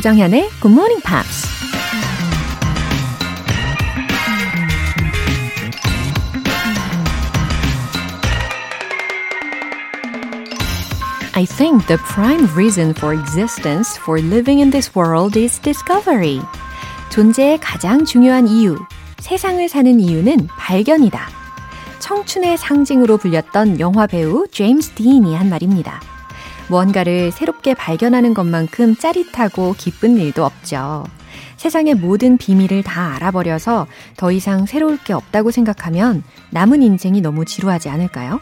조정현의 Good Morning Pops. I think the prime reason for existence for living in this world is discovery. 존재의 가장 중요한 이유, 세상을 사는 이유는 발견이다. 청춘의 상징으로 불렸던 영화 배우 제임스 딘이 한 말입니다. 무언가를 새롭게 발견하는 것만큼 짜릿하고 기쁜 일도 없죠. 세상의 모든 비밀을 다 알아버려서 더 이상 새로울 게 없다고 생각하면 남은 인생이 너무 지루하지 않을까요?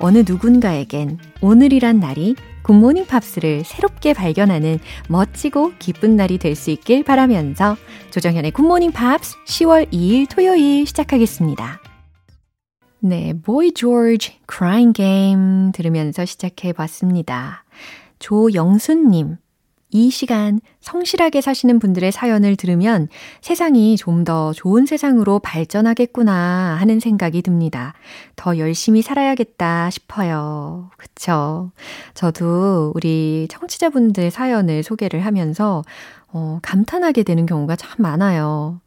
어느 누군가에겐 오늘이란 날이 굿모닝 팝스를 새롭게 발견하는 멋지고 기쁜 날이 될 수 있길 바라면서 조정현의 굿모닝 팝스 10월 2일 토요일 시작하겠습니다. 네, Boy George Crying Game 들으면서 시작해 봤습니다. 조영순님, 이 시간 성실하게 사시는 분들의 사연을 들으면 세상이 좀 더 좋은 세상으로 발전하겠구나 하는 생각이 듭니다. 더 열심히 살아야겠다 싶어요. 그쵸? 저도 우리 청취자분들 사연을 소개를 하면서 어, 감탄하게 되는 경우가 참 많아요.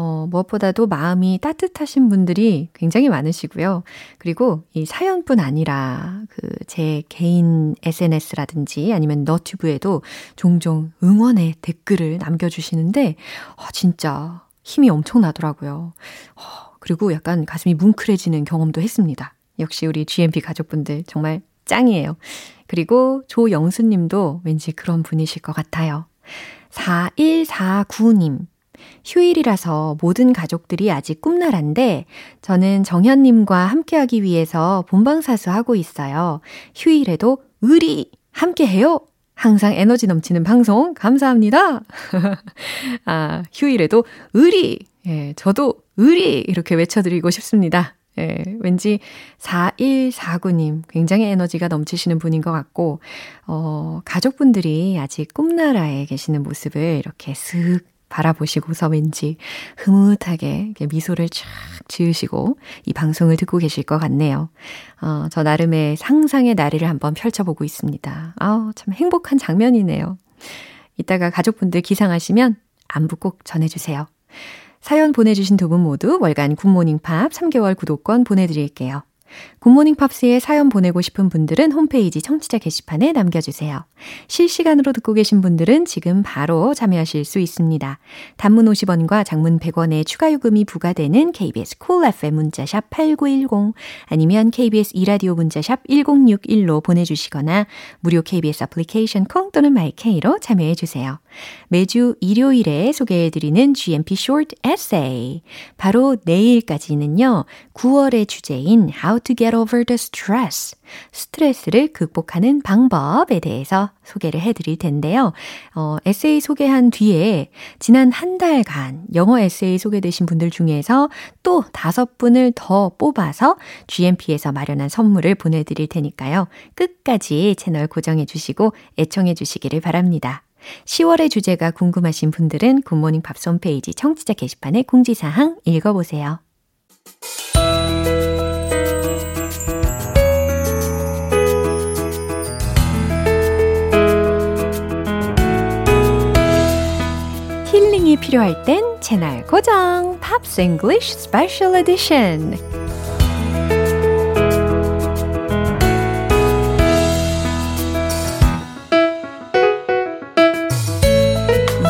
어, 무엇보다도 마음이 따뜻하신 분들이 굉장히 많으시고요. 그리고 이 사연뿐 아니라 그 제 개인 SNS라든지 아니면 너튜브에도 종종 응원의 댓글을 남겨주시는데, 어, 진짜 힘이 엄청 나더라고요. 어, 그리고 약간 가슴이 뭉클해지는 경험도 했습니다. 역시 우리 GMP 가족분들 정말 짱이에요. 그리고 조영수 님도 왠지 그런 분이실 것 같아요. 4149님. 휴일이라서 모든 가족들이 아직 꿈나라인데 저는 정현님과 함께하기 위해서 본방사수 하고 있어요. 휴일에도 의리 함께해요. 항상 에너지 넘치는 방송 감사합니다. 아, 휴일에도 의리. 예, 저도 의리 이렇게 외쳐드리고 싶습니다. 예, 왠지 4149님 굉장히 에너지가 넘치시는 분인 것 같고, 어, 가족분들이 아직 꿈나라에 계시는 모습을 이렇게 슥 바라보시고서 왠지 흐뭇하게 미소를 쫙 지으시고 이 방송을 듣고 계실 것 같네요. 어, 저 나름의 상상의 나래를 한번 펼쳐보고 있습니다. 아우, 참 행복한 장면이네요. 이따가 가족분들 기상하시면 안부 꼭 전해주세요. 사연 보내주신 두 분 모두 월간 굿모닝 팝 3개월 구독권 보내드릴게요. 굿모닝 팝스에 사연 보내고 싶은 분들은 홈페이지 청취자 게시판에 남겨주세요. 실시간으로 듣고 계신 분들은 지금 바로 참여하실 수 있습니다. 단문 50원과 장문 100원의 추가 요금이 부과되는 KBS 콜 cool FM 문자샵 8910 아니면 KBS 이라디오 문자샵 1061로 보내주시거나 무료 KBS 애플리케이션 콩 또는 my K로 참여해주세요. 매주 일요일에 소개해드리는 GMP Short Essay. 바로 내일까지는요, 9월의 주제인 How to get over the stress. 스트레스를 극복하는 방법에 대해서 소개를 해드릴 텐데요. 어, 에세이 소개한 뒤에 지난 한 달간 영어 에세이 소개되신 분들 중에서 또 다섯 분을 더 뽑아서 GMP에서 마련한 선물을 보내드릴 테니까요. 끝까지 채널 고정해 주시고 애청해 주시기를 바랍니다. 10월의 주제가 궁금하신 분들은 굿모닝 팝스 홈페이지 청취자 게시판에 공지사항 읽어보세요. 필요할 땐 채널 고정 팝스 잉글리쉬 스페셜 에디션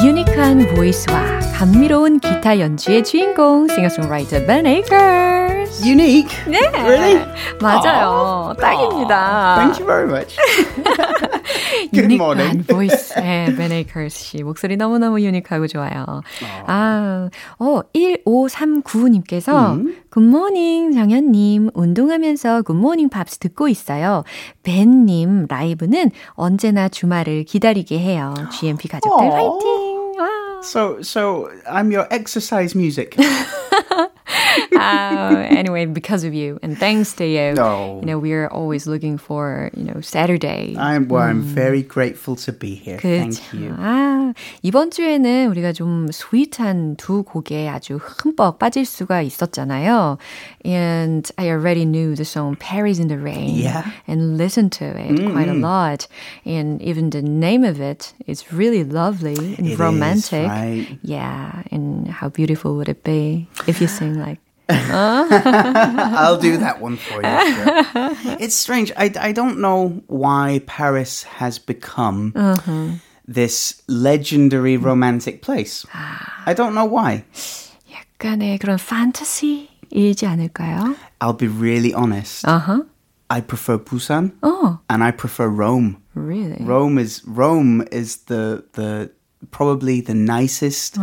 유니크한 보이스와 감미로운 기타 연주의 주인공 싱어송라이터 Ben Akers. Unique. 네. Really? 맞아요. Oh. 딱입니다. Thank you very much. Good morning. unique한 voice. 네, Ben Akers 씨 목소리 너무너무 유니크하고 좋아요. 아, 어 1539님께서 음. good morning 정현님 운동하면서 굿모닝 팝스 듣고 있어요. 벤님 라이브는 언제나 주말을 기다리게 해요. GMP 가족들. 화이팅! 와. So, so I'm your exercise music. uh, anyway, because of you and thanks to you, No. you know, we're always looking for, you know, Saturday. I'm, well, I'm very grateful to be here. Thank 그쵸. you. 아, 이번 주에는 우리가 좀 스윗한 두 곡에 아주 흠뻑 빠질 수가 있었잖아요. And I already knew the song Paris in the Rain Yeah. and listened to it quite a lot. And even the name of it is really lovely and It is, romantic. right? Yeah, and how beautiful would it be if you sing like I'll do that one for you. sure. it's strange. I, I don't know why Paris has become this legendary romantic place. I don't know why. 약간의 그런 판타시이지 않을까요? I'll be really honest. Uh-huh. I prefer Busan Oh, and I prefer Rome. really? Rome is Rome is the the probably the nicest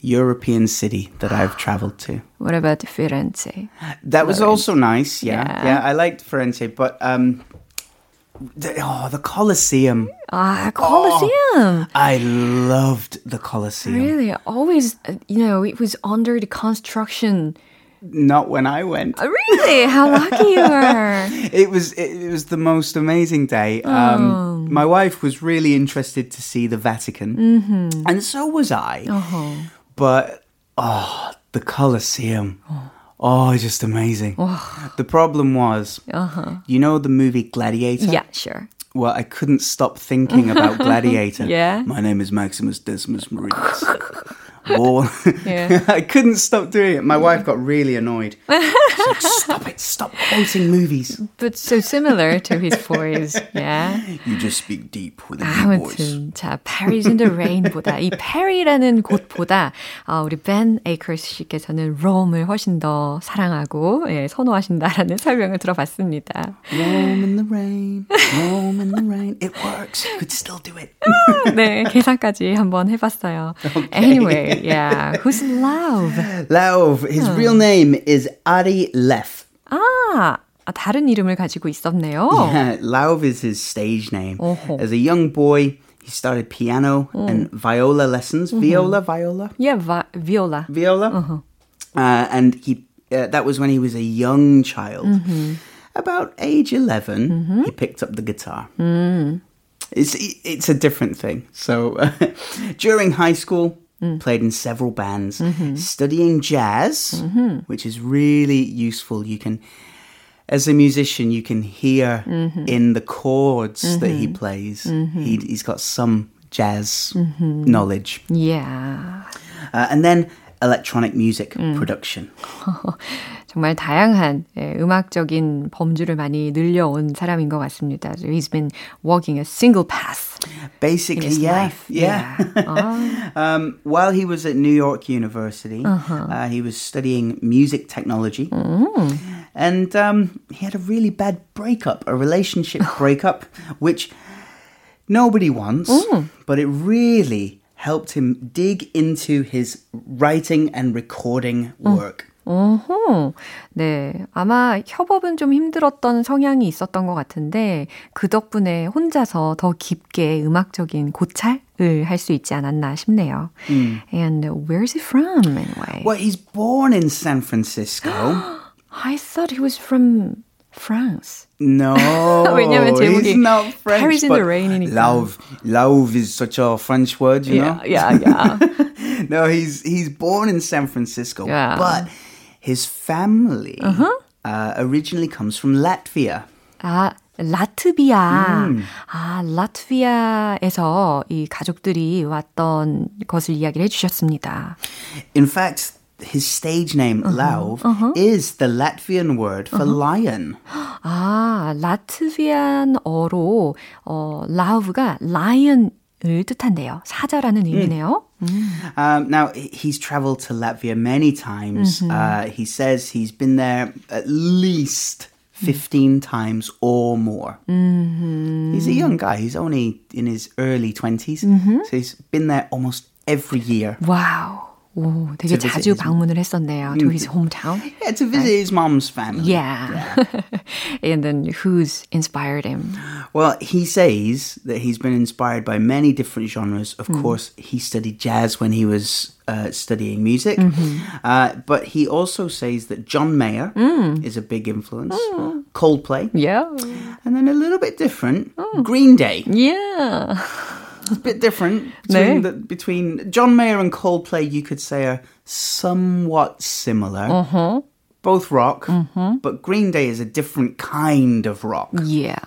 European city that I've traveled to. What about Firenze? That was also nice. Yeah, Yeah. yeah. I liked Firenze, but um, the, oh, the Colosseum. Ah, Colosseum. I loved the Colosseum. Really, always, you know, it was under the construction. Not when I went. Uh, Really, how lucky you were. It was it, it was the most amazing day. Um, My wife was really interested to see the Vatican, and so was I. But oh, the Colosseum. Oh. oh, it's just amazing. Oh. The problem was, uh-huh. you know, the movie Gladiator. Yeah, sure. Well, I couldn't stop thinking about Gladiator. Yeah? My name is Maximus Decimus Meridius. Born. Yeah. I couldn't stop doing it. My wife got really annoyed. Like, stop it, stop quoting movies. But so similar to his voice. Yeah. You just speak deep with a deep voice. 아무튼 자, Paris in the Rain보다 이 Paris라는 곳보다 어, 우리 벤 에이커스 씨께서는 롬을 훨씬 더 사랑하고 예, 선호하신다라는 설명을 들어봤습니다. Rome in the rain, Rome in the rain. It works. You could still do it. 네, 계산까지 한번 해봤어요. Anyway, yeah, who's love? Lauv, his real name is Ari Lef. 아, 아, 다른 이름을 가지고 있었네요. Yeah, Lauv is his stage name. Oh. As a young boy, he started piano and viola lessons. Viola, viola, Yeah, va- viola. viola. Uh, and he uh, that was when he was a young child. About age 11, he picked up the guitar. It's it's a different thing. So during high school, Mm. played in several bands, mm-hmm. studying jazz, mm-hmm. which is really useful. You can as a musician, you can hear mm-hmm. in the chords that he plays. He, he's got some jazz knowledge. Yeah. Uh, and then electronic music mm. production. 정말 다양한 예, 음악적인 범주를 많이 늘려온 사람인 것 같습니다. So he's been walking a single path in Basically, his yeah, life. yeah. 아, um, while he was at New York University, uh he was studying music technology, and um, he had a really bad breakup, a relationship breakup, which nobody wants, but it really helped him dig into his writing and recording work. 어허. 네. 아마 협업은 좀 힘들었던 성향이 있었던 것 같은데, 그 덕분에 혼자서 더 깊게 음악적인 고찰을 할수 있지 않았나 싶네요. And where's he from, anyway? Well, he's born in San Francisco. I thought he was from France. No, 왜냐면 제목이 he's not French. Paris in the Rain이니까. Love, love is such a French word, you know. Yeah, yeah, yeah. no, he's he's born in San Francisco, Yeah. but his family uh, originally comes from Latvia. 아, 라트비아. 아, 라트비아에서 이 가족들이 왔던 것을 이야기를 해주셨습니다. In fact, his stage name Lauv is the Latvian word for lion. 아, 라트비안어로 어, 라우브가 lion 을 뜻한대요. 사자라는 의미네요. Um, now he- he's traveled to Latvia many times. Uh, he says he's been there at least. 15 times or more. He's a young guy. He's only in his early 20s. So he's been there almost every year. 와우. 오, 되게 자주 방문을 했었네요. To his hometown. Yeah, to visit right? his mom's family. Yeah. yeah. and then who's inspired him? Well, he says that he's been inspired by many different genres. Of mm. course, he studied jazz when he was uh, studying music. Mm-hmm. Uh, but he also says that John Mayer mm. is a big influence. Mm. Coldplay. Yeah. And then a little bit different, mm. Green Day. Yeah. It's a bit different between, the, between John Mayer and Coldplay. You could say are somewhat similar. Uh-huh Both rock, mm-hmm. but Green Day is a different kind of rock. Yeah.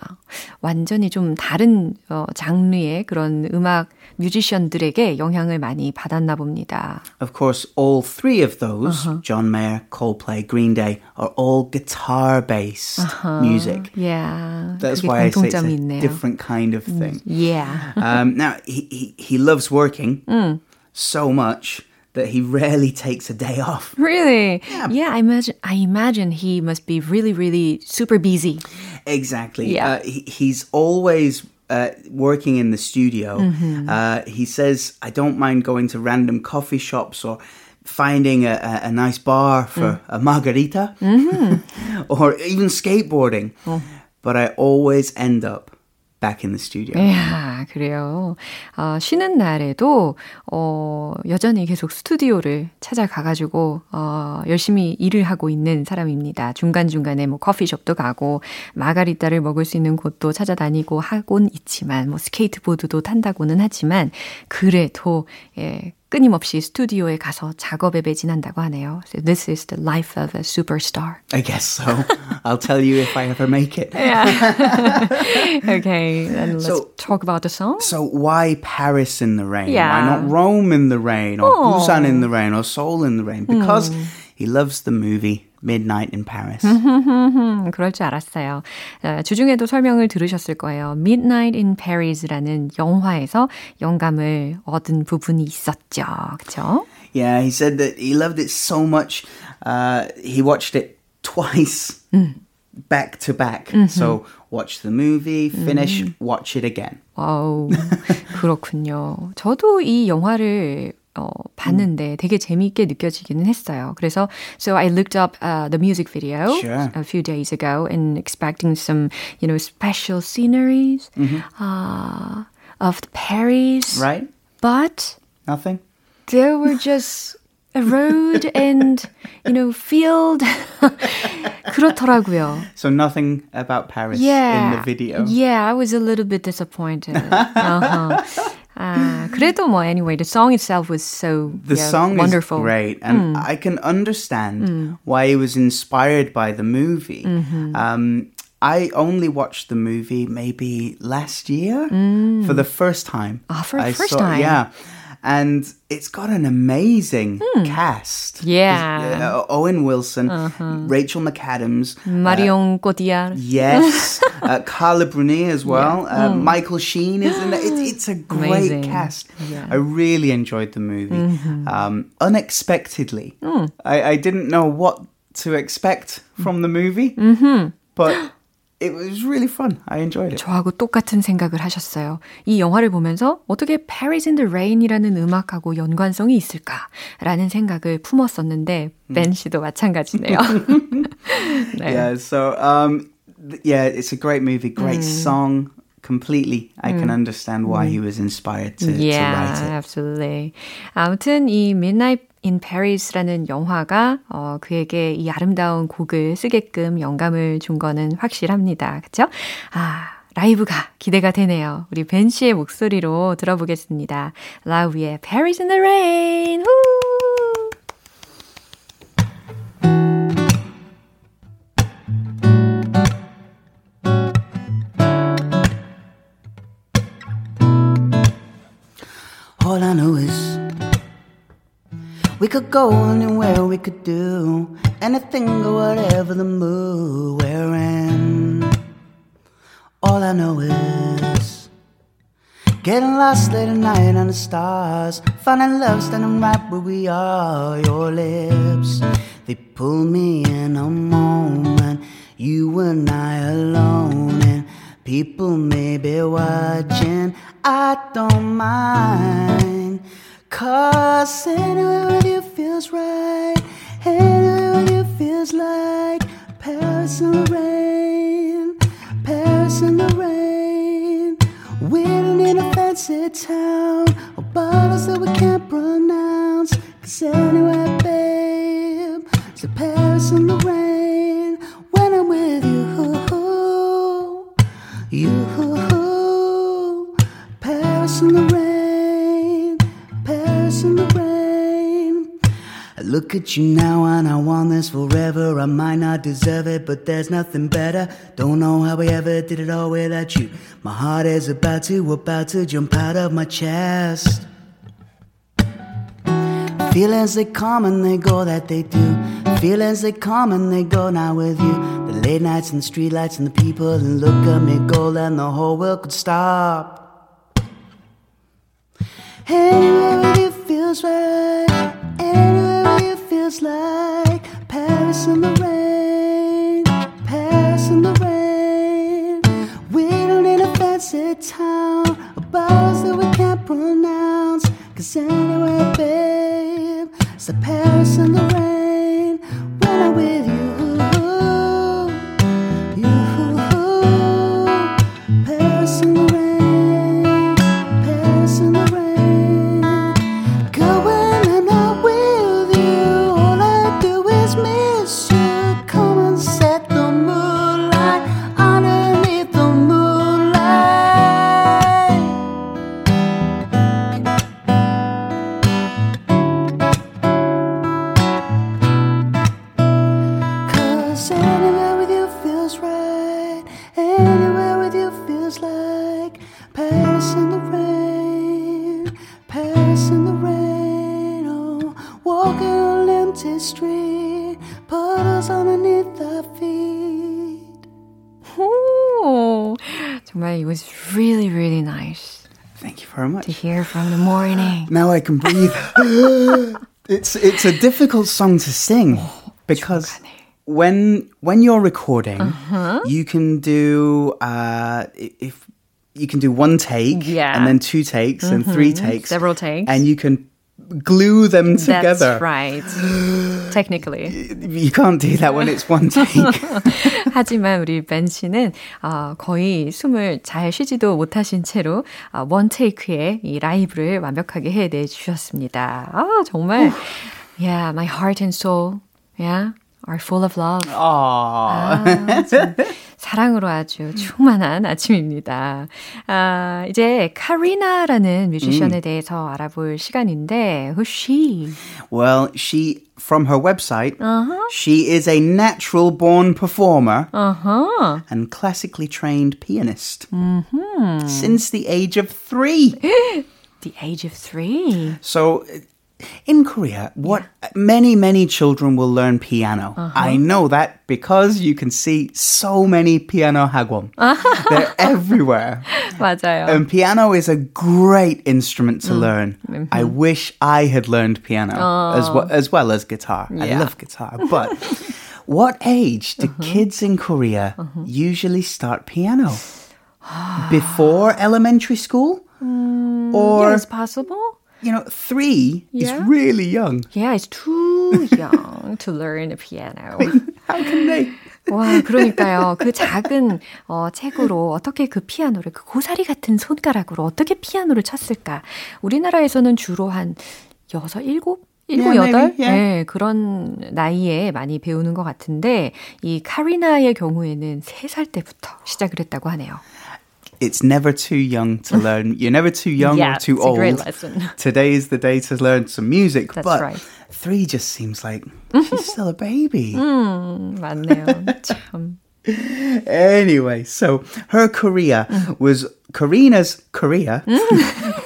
완전히 좀 다른 어, 장르의 그런 음악 뮤지션들에게 영향을 많이 받았나 봅니다. Of course, all three of those, uh-huh. John Mayer, Coldplay, Green Day, are all guitar-based uh-huh. music. Yeah. That's why I say it's a 있네요. different kind of thing. Yeah. um, now, he, he, he loves working mm. so much that he rarely takes a day off. Really? Yeah. yeah, I imagine I imagine he must be really really super busy. Exactly. Yeah. Uh, he, he's always uh, working in the studio. Mm-hmm. Uh, he says, I don't mind going to random coffee shops or finding a, a, a nice bar for mm. a margarita mm-hmm. or even skateboarding. Oh. But I always end up back in the studio. 야, 그래요. 어, 쉬는 날에도 어, 여전히 계속 스튜디오를 찾아가가지고 어, 열심히 일을 하고 있는 사람입니다. 중간 중간에 뭐 커피숍도 가고 마가리타를 먹을 수 있는 곳도 찾아다니고 하곤 있지만 뭐 스케이트보드도 탄다고는 하지만 그래도 예, 끊임없이 스튜디오에 가서 작업에 매진한다고 하네요. So this is the life of a superstar. I guess so. I'll tell you if I ever make it. Yeah. okay, then let's so, talk about the song. So why Paris in the rain? Yeah. Why not Rome in the rain or oh. Busan in the rain or Seoul in the rain? Because mm. he loves the movie Midnight in Paris. 그럴 줄 알았어요. 주중에도 설명을 들으셨을 거예요. Midnight in Paris라는 영화에서 영감을 얻은 부분이 있었죠. 그렇죠? Yeah, he said that he loved it so much. Uh, he watched it twice. 음. back to back. Mm-hmm. So watch the movie, finish, 음. watch it again. 와우, 그렇군요. 저도 이 영화를 어, 봤는데 되게 재미있게 느껴지기는 했어요. 그래서 so I looked up uh, the music video sure. a few days ago and expecting some, you know, special sceneries mm-hmm. uh, of Paris. Right. But nothing. There were just a road and you know field 그렇더라고요. So nothing about Paris yeah. in the video. Yeah, I was a little bit disappointed. Uh-huh. 아, 그래도 뭐 anyway, the song itself was so the yeah, song wonderful. is great, and mm. I can understand mm. why he was inspired by the movie. Mm-hmm. Um, I only watched the movie maybe last year mm. for the first time. Ah, for the I first saw, time, yeah and it's got an amazing hmm. cast. Yeah. Uh, Owen Wilson, uh-huh. Rachel McAdams, Marion uh, Cotillard. Yes, uh, Carla Bruni as well. Yeah. Uh, mm. Michael Sheen is in it. It's, it's a great amazing. cast. Yeah. I really enjoyed the movie. Mm-hmm. Um, unexpectedly, mm. I, I, didn't know what to expect from the movie, mm-hmm. but it was really fun. I enjoyed it. 저하고 똑같은 생각을 하셨어요. 이 영화를 보면서 어떻게 Paris in the Rain이라는 음악하고 연관성이 있을까라는 생각을 품었었는데 벤 씨도 마찬가지네요. 네. Yeah, so um, yeah, it's a great movie, great 음. song. Completely, I can understand why he was inspired to, yeah, to write it. absolutely. 아무튼 이 Midnight in Paris라는 영화가 어, 그에게 이 아름다운 곡을 쓰게끔 영감을 준 거는 확실합니다. 그쵸? 아, 라이브가 기대가 되네요. 우리 벤 씨의 목소리로 들어보겠습니다. 라우의 Paris in the Rain. 후! We could go anywhere, we could do anything or whatever the mood we're in. All I know is getting lost late at night on the stars, finding love standing right where we are. Your lips, they pull me in a moment. You and I alone, and people may be watching. I don't mind. Cause anywhere with you feels right. Anywhere with you feels like Paris in the rain. Paris in the rain. We don't need a fancy town or bottles that we can't pronounce. Cause anywhere, babe, it's a Paris in the look at you now and I want this forever. I might not deserve it, but there's nothing better. Don't know how we ever did it all without you. My heart is about to, about to jump out of my chest. Feelings they come and they go that they do. Feelings they come and they go now with you. The late nights and the streetlights and the people and look at me gold and the whole world could stop. With you feels right. Feels like Paris in the rain. Paris in the rain. We don't need a fancy town or bars that we can't pronounce. Cause anywhere, babe, it's the Paris in the rain when I'm with can breathe. it's it's a difficult song to sing because when when you're recording, you can do uh, if you can do one take, Yeah. and then two takes, and three takes, Several takes. and you can glue them together. That's right. Technically. You can't do that when it's one take. 하지만 우리 벤 씨는 어, 거의 숨을 잘 쉬지도 못하신 채로 어, 원 테이크에 이 라이브를 완벽하게 해내 주셨습니다. 아, 정말 Yeah, my heart and soul yeah, are full of love. Aww. 아, 참 사랑으로 아주 충만한 아침입니다. 아, 이제 카리나라는 뮤지션에 대해서 알아볼 시간인데 who's she? Well, she from her website, she is a natural born performer Uh-huh. and classically trained pianist since the age of three. The age of three. So, in Korea, what many many children will learn piano. I know that because you can see so many piano hagwon. They're everywhere. 맞아요. And piano is a great instrument to learn. I wish I had learned piano as well as well as guitar. I Yeah. love guitar, but what age do kids in Korea usually start piano? Before elementary school? Or yeah, it's possible. You know, 3 Yeah. is really young. Yeah, it's too young to learn the piano. How can they? 와, 그러니까요. 그 작은 어, 책으로 어떻게 그 피아노를 그 고사리 같은 손가락으로 어떻게 피아노를 쳤을까? 우리나라에서는 주로 한 여섯, 일곱, 일곱, 여덟, yeah. 네, 그런 나이에 많이 배우는 것 같은데 이 카리나의 경우에는 세 살 때부터 시작을 했다고 하네요. It's never too young to learn. You're never too young Yeah, or too it's a old. great lesson. Today is the day to learn some music. That's but right. three just seems like she's still a baby. 음, 맞네요. 참. Anyway, so her career Mm. was Karina's career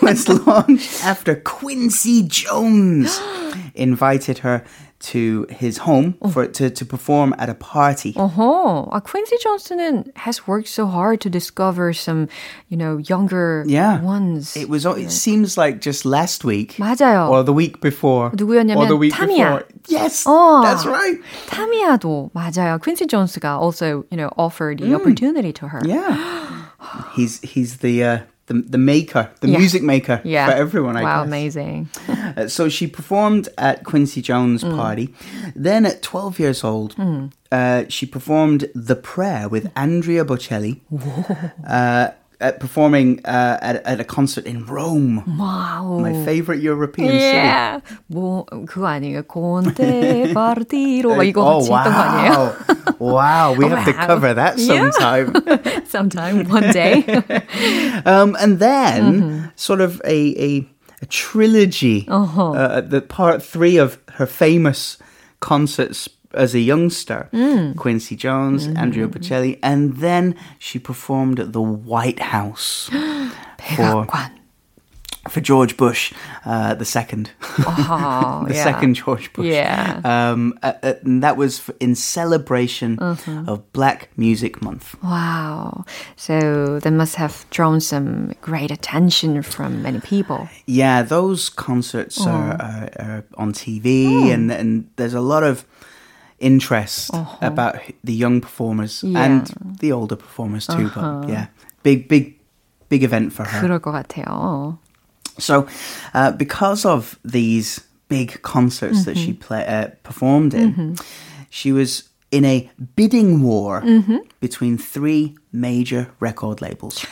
was launched after Quincy Jones invited her to his home Oh. for to, to perform at a party. 어허, 아, Quincy Johnson has worked so hard to discover some, you know, younger Yeah. ones. It was. It seems like just last week, 맞아요. or the week before, 누구였냐면 or the week 타미야. before. Yes, 어. that's right. 타미야도 맞아요. Quincy Jones가 also, you know, offered the opportunity to her. Yeah, he's he's the uh, the the maker, the Yeah. music maker Yeah. for everyone. I wow, guess. amazing. Uh, so she performed at Quincy Jones' party. Then at 12 years old, uh, she performed The Prayer with Andrea Bocelli. Uh, at performing uh, at, at a concert in Rome, 와우. my favorite European city. Yeah. 뭐 그거 아니에요? 콘테 파르티로 막 이거 oh 같이 했던 거 아니에요? wow! wow, we have to Wow. cover that Yeah. sometime. Sometime one day. Um, and then Mm-hmm. sort of a a, a trilogy, uh-huh. uh, the part three of her famous concerts as a youngster mm. Quincy Jones, mm-hmm. Andrea Bocelli, and then she performed at the White House. for for George Bush, uh, the second, Oh, the yeah. second George Bush. Yeah. Um, uh, uh, and that was f- in celebration Mm-hmm. of Black Music Month. Wow. So they must have drawn some great attention from many people. Yeah, those concerts Oh. are, are, are on TV, and, and there's a lot of interest about h- the young performers Uh-huh. Yeah. Uh-huh. and the older performers too. But yeah, big, big, big event for her. 그럴 것 같아요. So, uh, because of these big concerts that she play, uh, performed in, she was in a bidding war between three major record labels.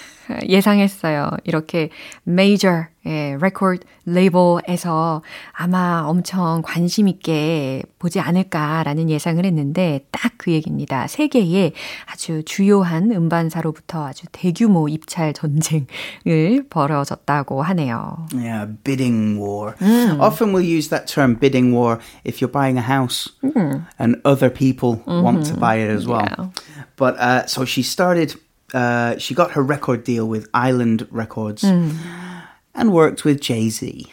예상했어요. 이렇게 메이저 예, 레코드 레이블에서 아마 엄청 관심 있게 보지 않을까라는 예상을 했는데 딱 그 얘기입니다. 세계의 아주 주요한 음반사로부터 아주 대규모 입찰 전쟁을 벌어졌다고 하네요. Yeah, bidding war. Mm. Often we'll use that term bidding war if you're buying a house and other people want to buy it as well. Mm-hmm. Yeah. But uh, so she started, uh, she got her record deal with Island Records Mm. and worked with Jay Z,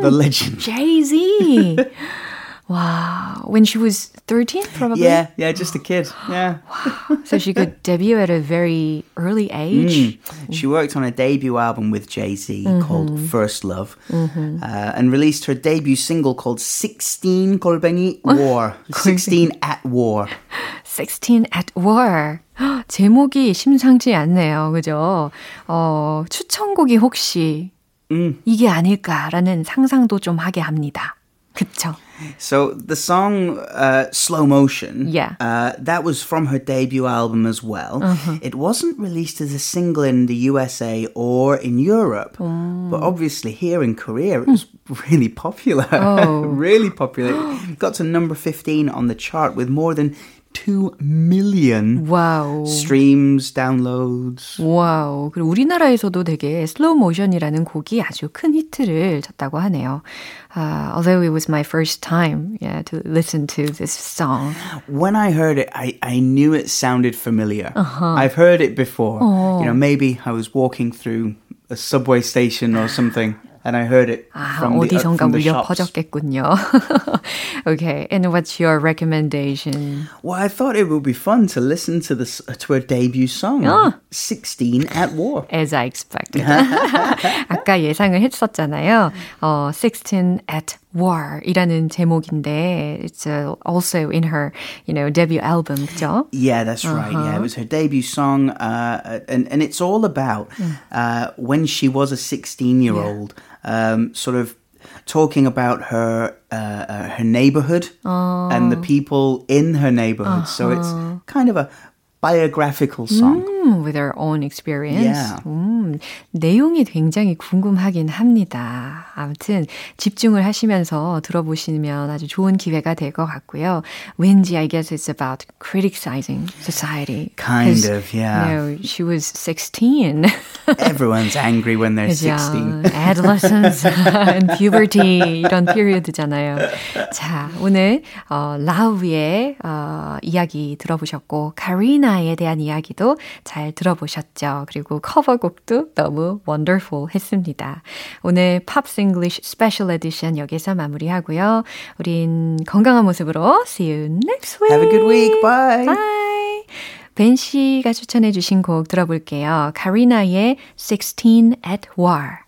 the legend. Jay-Z. wow. When she was 13 probably? Yeah, yeah, just a kid. Yeah. wow. So she could debut at a very early age. She worked on a debut album with Jay Z Mm-hmm. called First Love uh, and released her debut single called 16 Kolbengi War. 16 at War. 16 at War. 헉, 제목이 심상치 않네요. 그죠? 어, 추천곡이 혹시 이게 아닐까라는 상상도 좀 하게 합니다. 그쵸? So the song uh, "Slow Motion," Yeah. uh, that was from her debut album as well. It wasn't released as a single in the USA or in Europe, but obviously here in Korea it was really popular. really popular. It got to number fifteen on the chart with more than two million 와우. streams, downloads. 와우. 그리고 우리나라에서도 되게 슬로우 모션이라는 곡이 아주 큰 히트를 쳤다고 하네요. Uh, although it was my first time yeah, to listen to this song. When I heard it, I, I knew it sounded familiar. I've heard it before. You know, maybe I was walking through a subway station or something, and I heard it 아, from the, uh, 어디선가 from the 물려 shops. 퍼졌겠군요. okay, and what's your recommendation? Well, I thought it would be fun to listen to this to her debut song, Ah. "16 at War." As I expected. 아까 예상을 했었잖아요. 어, 16 at War 이라는 제목인데 it's uh, also in her, you know, debut album, 그죠? Yeah, that's right. Yeah, it was her debut song, uh, and and it's all about uh, when she was a sixteen-year-old, um, sort of talking about her uh, uh, her neighborhood and the people in her neighborhood. So it's kind of a biographical song. 음, with her own experience. Yeah. 음, 내용이 굉장히 궁금하긴 합니다. 아무튼 집중을 하시면서 들어보시면 아주 좋은 기회가 될 것 같고요. 왠지 I guess it's about criticizing society. Kind 'Cause, of, yeah. You know, she was 16. Everyone's angry when they're 그죠? sixteen. Adolescence and puberty 이런 피리어드잖아요. 자, 오늘 어, 라우의 어, 이야기 들어보셨고 카리나 에 대한 이야기도 잘 들어보셨죠. 그리고 커버곡도 너무 wonderful 했습니다. 오늘 Pops English Special Edition 여기서 마무리하고요. 우린 건강한 모습으로 see you next week. Have a good week. Bye. Bye. 벤 씨가 추천해 주신 곡 들어볼게요. 카리나의 16 at War.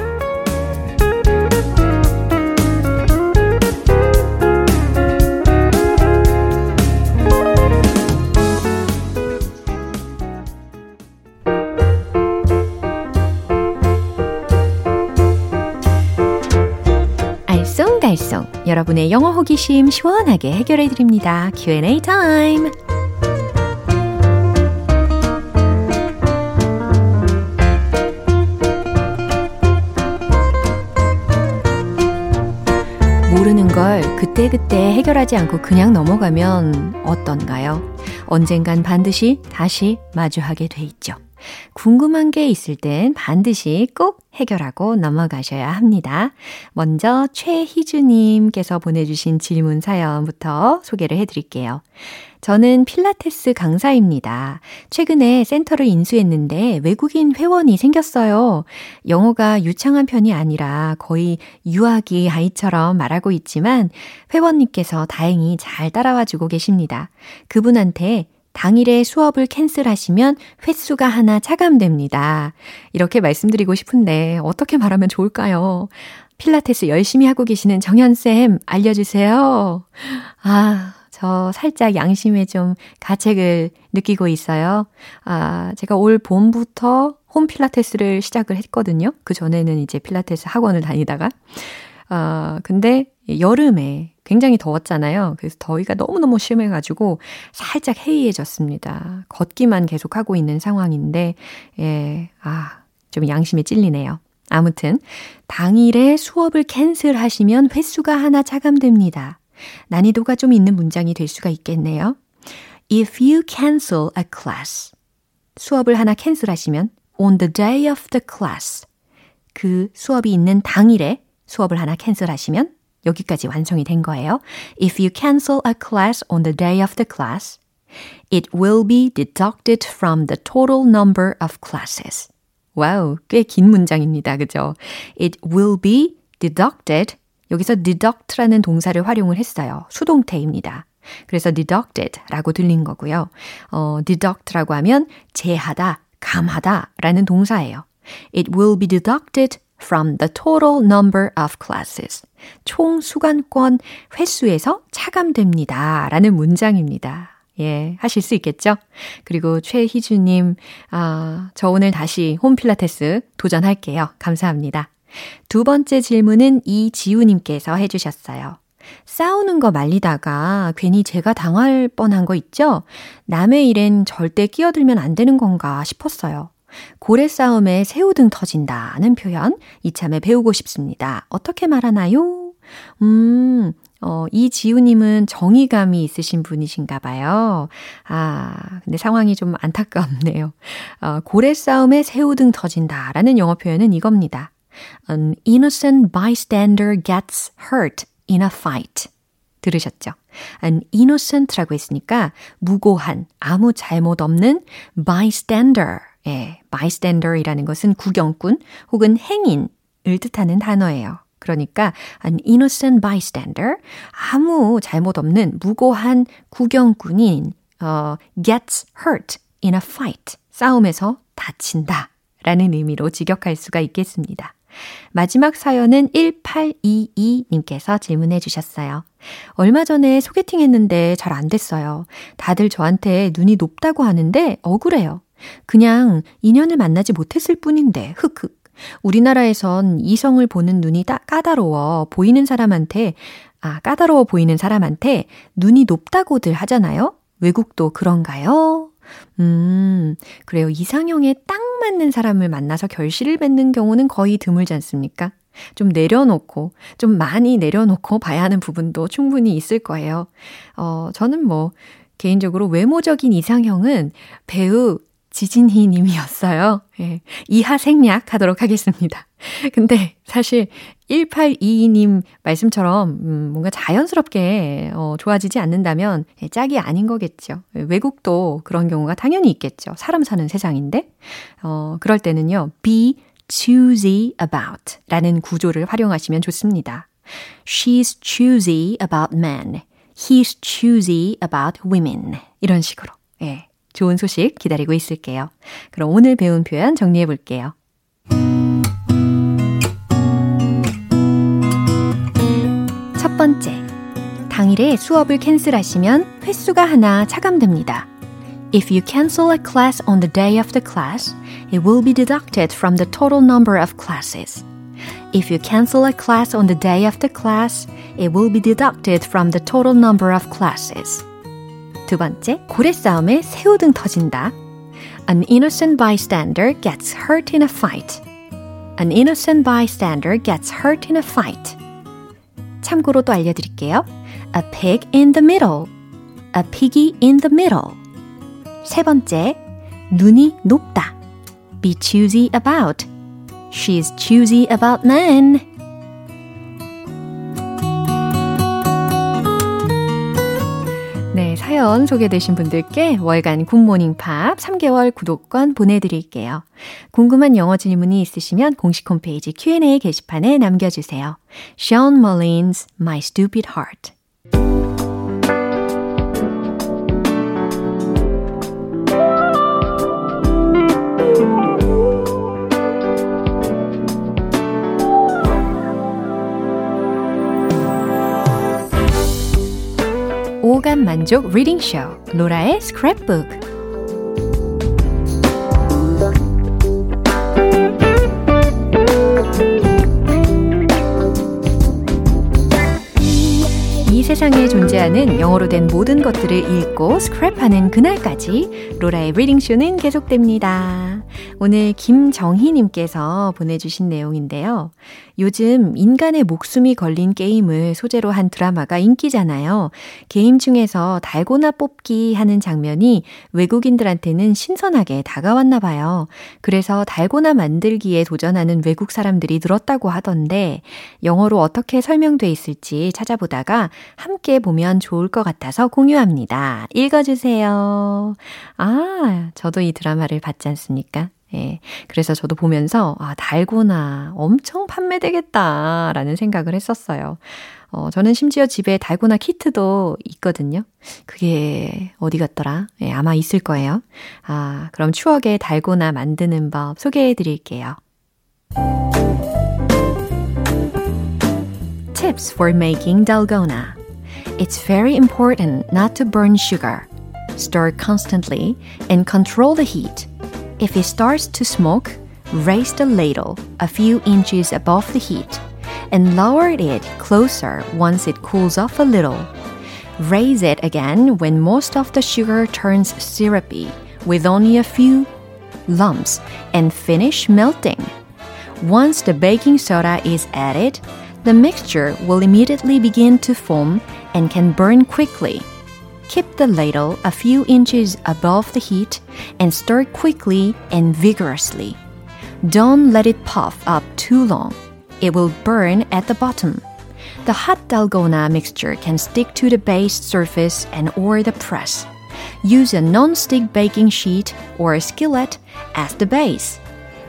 여러분의 영어 호기심 시원하게 해결해 드립니다. Q&A 타임. 모르는 걸 그때그때 해결하지 않고 그냥 넘어가면 어떤가요? 언젠간 반드시 다시 마주하게 돼 있죠. 궁금한 게 있을 땐 반드시 꼭 해결하고 넘어가셔야 합니다. 먼저 최희주님께서 보내주신 질문 사연부터 소개를 해드릴게요. 저는 필라테스 강사입니다. 최근에 센터를 인수했는데 외국인 회원이 생겼어요. 영어가 유창한 편이 아니라 거의 유아기 아이처럼 말하고 있지만 회원님께서 다행히 잘 따라와 주고 계십니다. 그분한테 당일에 수업을 캔슬하시면 횟수가 하나 차감됩니다. 이렇게 말씀드리고 싶은데 어떻게 말하면 좋을까요? 필라테스 열심히 하고 계시는 정현쌤 알려주세요. 아, 저 살짝 양심에 좀 가책을 느끼고 있어요. 아, 제가 올 봄부터 홈 필라테스를 시작을 했거든요. 그 전에는 이제 필라테스 학원을 다니다가. 아, 근데 여름에 굉장히 더웠잖아요. 그래서 더위가 너무너무 심해가지고 살짝 해이해졌습니다. 걷기만 계속 하고 있는 상황인데, 예, 아, 좀 양심에 찔리네요. 아무튼, 당일에 수업을 캔슬하시면 횟수가 하나 차감됩니다. 난이도가 좀 있는 문장이 될 수가 있겠네요. If you cancel a class. 수업을 하나 캔슬하시면 on the day of the class. 그 수업이 있는 당일에 수업을 하나 캔슬하시면 여기까지 완성이 된 거예요. If you cancel a class on the day of the class, it will be deducted from the total number of classes. 와우, 꽤 긴 문장입니다. 그죠? It will be deducted. 여기서 deduct라는 동사를 활용을 했어요. 수동태입니다. 그래서 deducted라고 들린 거고요. 어, deduct라고 하면 제하다, 감하다 라는 동사예요. It will be deducted from the total number of classes. 총 수강권 횟수에서 차감됩니다. 라는 문장입니다. 예, 하실 수 있겠죠? 그리고 최희주님, 아, 저 오늘 다시 홈필라테스 도전할게요. 감사합니다. 두 번째 질문은 이지우님께서 해주셨어요. 싸우는 거 말리다가 괜히 제가 당할 뻔한 거 있죠? 남의 일엔 절대 끼어들면 안 되는 건가 싶었어요. 고래 싸움에 새우 등 터진다는 표현 이참에 배우고 싶습니다. 어떻게 말하나요? 음, 어, 이지우님은 정의감이 있으신 분이신가 봐요. 아, 근데 상황이 좀 안타깝네요. 어, 고래 싸움에 새우 등 터진다라는 영어 표현은 이겁니다. An innocent bystander gets hurt in a fight. 들으셨죠? An innocent라고 했으니까 무고한, 아무 잘못 없는 bystander 예, bystander이라는 것은 구경꾼 혹은 행인을 뜻하는 단어예요. 그러니까 an innocent bystander, 아무 잘못 없는 무고한 구경꾼인 어, gets hurt in a fight, 싸움에서 다친다 라는 의미로 직역할 수가 있겠습니다. 마지막 사연은 1822님께서 질문해 주셨어요. 얼마 전에 소개팅 했는데 잘 안 됐어요. 다들 저한테 눈이 높다고 하는데 억울해요. 그냥 인연을 만나지 못했을 뿐인데, 흑흑. 우리나라에선 이성을 보는 눈이 따, 까다로워 보이는 사람한테, 아, 까다로워 보이는 사람한테 눈이 높다고들 하잖아요? 외국도 그런가요? 음, 그래요. 이상형에 딱 맞는 사람을 만나서 결실을 맺는 경우는 거의 드물지 않습니까? 좀 내려놓고, 좀 많이 내려놓고 봐야 하는 부분도 충분히 있을 거예요. 어, 저는 뭐, 개인적으로 외모적인 이상형은 배우 지진희 님이었어요. 예, 이하 생략 하도록 하겠습니다. 근데 사실 1822님 말씀처럼 음, 뭔가 자연스럽게 어, 좋아지지 않는다면 예, 짝이 아닌 거겠죠. 외국도 그런 경우가 당연히 있겠죠. 사람 사는 세상인데. 어, 그럴 때는요. be choosy about 라는 구조를 활용하시면 좋습니다. She's choosy about men. He's choosy about women. 이런 식으로. 예. 좋은 소식 기다리고 있을게요. 그럼 오늘 배운 표현 정리해 볼게요. 첫 번째. 당일에 수업을 캔슬하시면 횟수가 하나 차감됩니다. If you cancel a class on the day of the class, it will be deducted from the total number of classes. If you cancel a class on the day of the class, it will be deducted from the total number of classes. 두 번째, 고래 싸움에 새우 등 터진다. An innocent bystander gets hurt in a fight. An innocent bystander gets hurt in a fight. 참고로 또 알려드릴게요. A pig in the middle. A piggy in the middle. 세 번째, 눈이 높다. Be choosy about. She's choosy about men. 사연 소개되신 분들께 월간 굿모닝 팝 3개월 구독권 보내드릴게요. 궁금한 영어 질문이 있으시면 공식 홈페이지 Q&A 게시판에 남겨주세요. Sean Mullins, My Stupid Heart. 오감 만족 리딩 쇼 로라의 스크랩북 세상에 존재하는 영어로 된 모든 것들을 읽고 스크랩하는 그날까지 로라의 리딩쇼는 계속됩니다. 오늘 김정희님께서 보내주신 내용인데요. 요즘 인간의 목숨이 걸린 게임을 소재로 한 드라마가 인기잖아요. 게임 중에서 달고나 뽑기 하는 장면이 외국인들한테는 신선하게 다가왔나 봐요. 그래서 달고나 만들기에 도전하는 외국 사람들이 늘었다고 하던데 영어로 어떻게 설명돼 있을지 찾아보다가 함께 보면 좋을 것 같아서 공유합니다. 읽어주세요. 아, 저도 이 드라마를 봤지 않습니까? 예. 그래서 저도 보면서, 아, 달고나 엄청 판매되겠다라는 생각을 했었어요. 어, 저는 심지어 집에 달고나 키트도 있거든요. 그게 어디 갔더라? 예, 아마 있을 거예요. 아, 그럼 추억의 달고나 만드는 법 소개해 드릴게요. Tips for making dalgona. It's very important not to burn sugar. Stir constantly and control the heat. If it starts to smoke, raise the ladle a few inches above the heat and lower it closer once it cools off a little. Raise it again when most of the sugar turns syrupy with only a few lumps and finish melting. Once the baking soda is added, the mixture will immediately begin to foam and can burn quickly. Keep the ladle a few inches above the heat and stir quickly and vigorously. Don't let it puff up too long. It will burn at the bottom. The hot dalgona mixture can stick to the base surface and or the press. Use a non-stick baking sheet or a skillet as the base.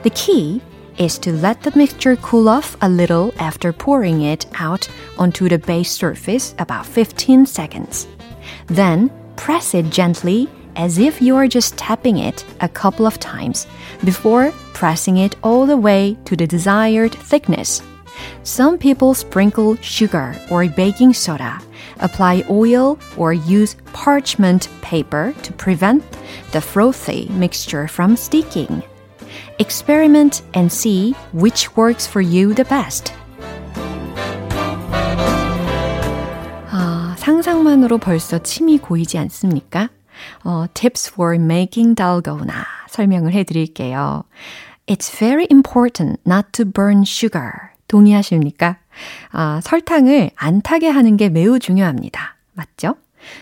The key is to let the mixture cool off a little after pouring it out onto the base surface about 15 seconds. Then press it gently as if you are just tapping it a couple of times before pressing it all the way to the desired thickness. Some people sprinkle sugar or baking soda, apply oil, or use parchment paper to prevent the frothy mixture from sticking. Experiment and see which works for you the best. 아, 상상만으로 벌써 침이 고이지 않습니까? 어, tips for making dalgona 설명을 해 드릴게요. It's very important not to burn sugar. 동의하십니까? 아, 설탕을 안 타게 하는 게 매우 중요합니다. 맞죠?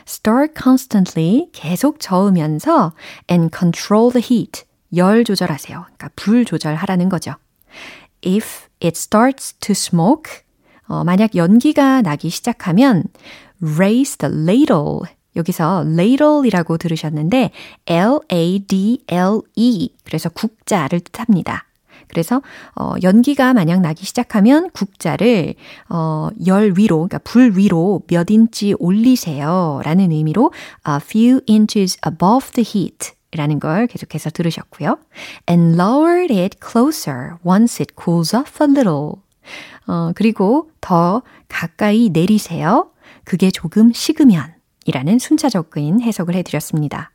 Stir constantly 계속 저으면서 and control the heat 열 조절하세요. 그러니까 불 조절하라는 거죠. If it starts to smoke 어, 만약 연기가 나기 시작하면 raise the ladle 여기서 ladle이라고 들으셨는데 L-A-D-L-E 그래서 국자를 뜻합니다. 그래서 어, 연기가 만약 나기 시작하면 국자를 어, 열 위로, 그러니까 불 위로 몇 인치 올리세요. 라는 의미로 a few inches above the heat 라는 걸 계속해서 들으셨고요. And lower it closer once it cools off a little. 어, 그리고 더 가까이 내리세요. 그게 조금 식으면 이라는 순차적인 해석을 해드렸습니다.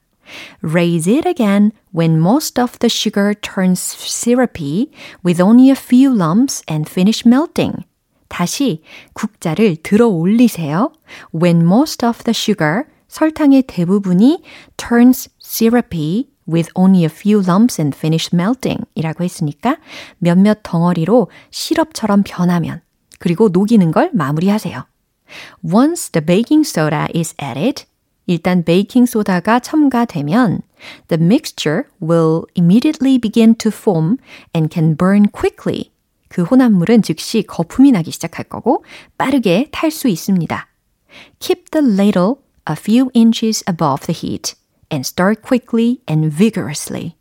Raise it again when most of the sugar turns syrupy with only a few lumps and finish melting. 다시 국자를 들어 올리세요. When most of the sugar, 설탕의 대부분이 turns syrupy with only a few lumps and finish melting 이라고 했으니까 몇몇 덩어리로 시럽처럼 변하면 그리고 녹이는 걸 마무리하세요. Once the baking soda is added, 일단 베이킹 소다가 첨가되면 the mixture will immediately begin to foam and can burn quickly. 그 혼합물은 즉시 거품이 나기 시작할 거고 빠르게 탈 수 있습니다. Keep the ladle a few inches above the heat and stir quickly and vigorously.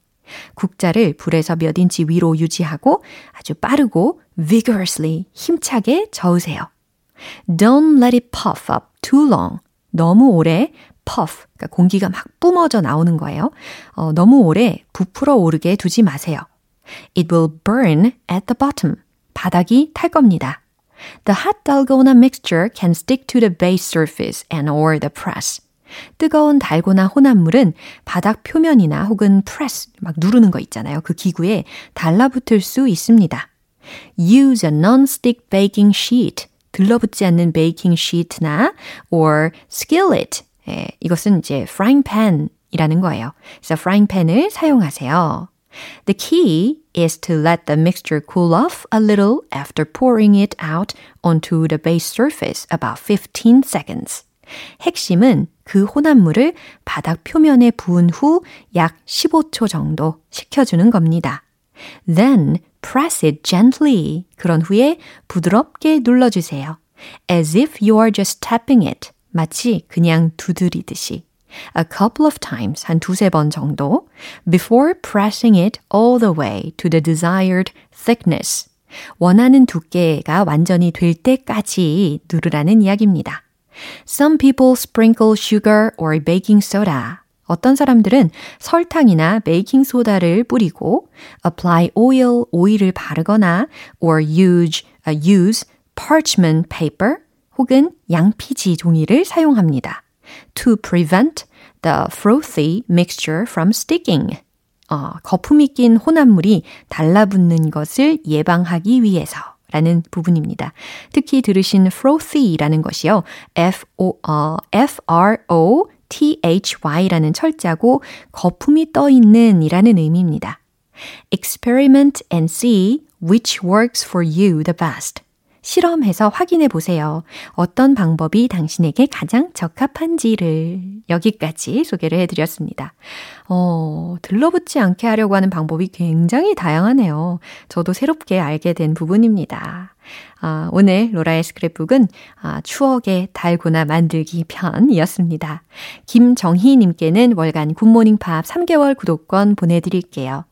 국자를 불에서 몇 인치 위로 유지하고 아주 빠르고 vigorously 힘차게 저으세요. Don't let it puff up too long. 너무 오래 puff, 그러니까 공기가 막 뿜어져 나오는 거예요. 어, 너무 오래 부풀어 오르게 두지 마세요. It will burn at the bottom. 바닥이 탈 겁니다. The hot dalgona mixture can stick to the base surface and or the press. 뜨거운 달고나 혼합물은 바닥 표면이나 혹은 press, 막 누르는 거 있잖아요. 그 기구에 달라붙을 수 있습니다. Use a non-stick baking sheet. 들러붙지 않는 베이킹 시트나 or skillet. 예, 이것은 이제 frying pan이라는 거예요. 그래서 frying pan을 사용하세요. The key is to let the mixture cool off a little after pouring it out onto the base surface about 15 seconds. 핵심은 그 혼합물을 바닥 표면에 부은 후 약 15초 정도 식혀주는 겁니다. Then press it gently. 그런 후에 부드럽게 눌러주세요. As if you are just tapping it. 마치 그냥 두드리듯이. A couple of times, 한 두세 번 정도. Before pressing it all the way to the desired thickness. 원하는 두께가 완전히 될 때까지 누르라는 이야기입니다. Some people sprinkle sugar or baking soda. 어떤 사람들은 설탕이나 베이킹 소다를 뿌리고 apply oil, 오일을 바르거나 or use, uh, use parchment paper 혹은 양피지 종이를 사용합니다. to prevent the frothy mixture from sticking. 어, 거품이 낀 혼합물이 달라붙는 것을 예방하기 위해서 라는 부분입니다. 특히 들으신 frothy라는 것이요. F-O, 어, F-R-O T-H-Y라는 철자고 거품이 떠 있는 이라는 의미입니다. Experiment and see which works for you the best. 실험해서 확인해 보세요. 어떤 방법이 당신에게 가장 적합한지를 여기까지 소개를 해드렸습니다. 어, 들러붙지 않게 하려고 하는 방법이 굉장히 다양하네요. 저도 새롭게 알게 된 부분입니다. 아, 오늘 로라의 스크랩북은 아, 추억의 달고나 만들기 편이었습니다. 김정희님께는 월간 굿모닝 팝 3개월 구독권 보내드릴게요.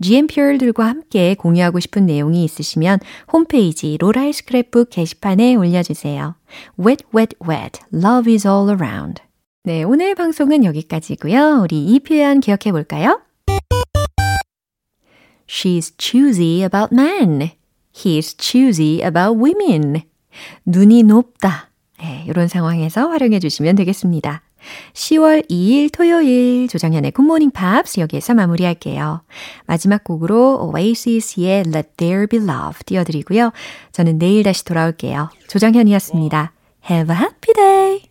GMPR들과 함께 공유하고 싶은 내용이 있으시면 홈페이지 로라의 스크랩북 게시판에 올려주세요. Wet, wet, wet. Love is all around. 네, 오늘 방송은 여기까지고요. 우리 이 표현 기억해 볼까요? She's choosy about men. He's choosy about women. 눈이 높다. 네, 이런 상황에서 활용해 주시면 되겠습니다. 10월 2일 토요일 조정현의 굿모닝 팝스 여기에서 마무리할게요. 마지막 곡으로 Oasis의 Let There Be Love 띄워드리고요. 저는 내일 다시 돌아올게요. 조정현이었습니다. Have a happy day!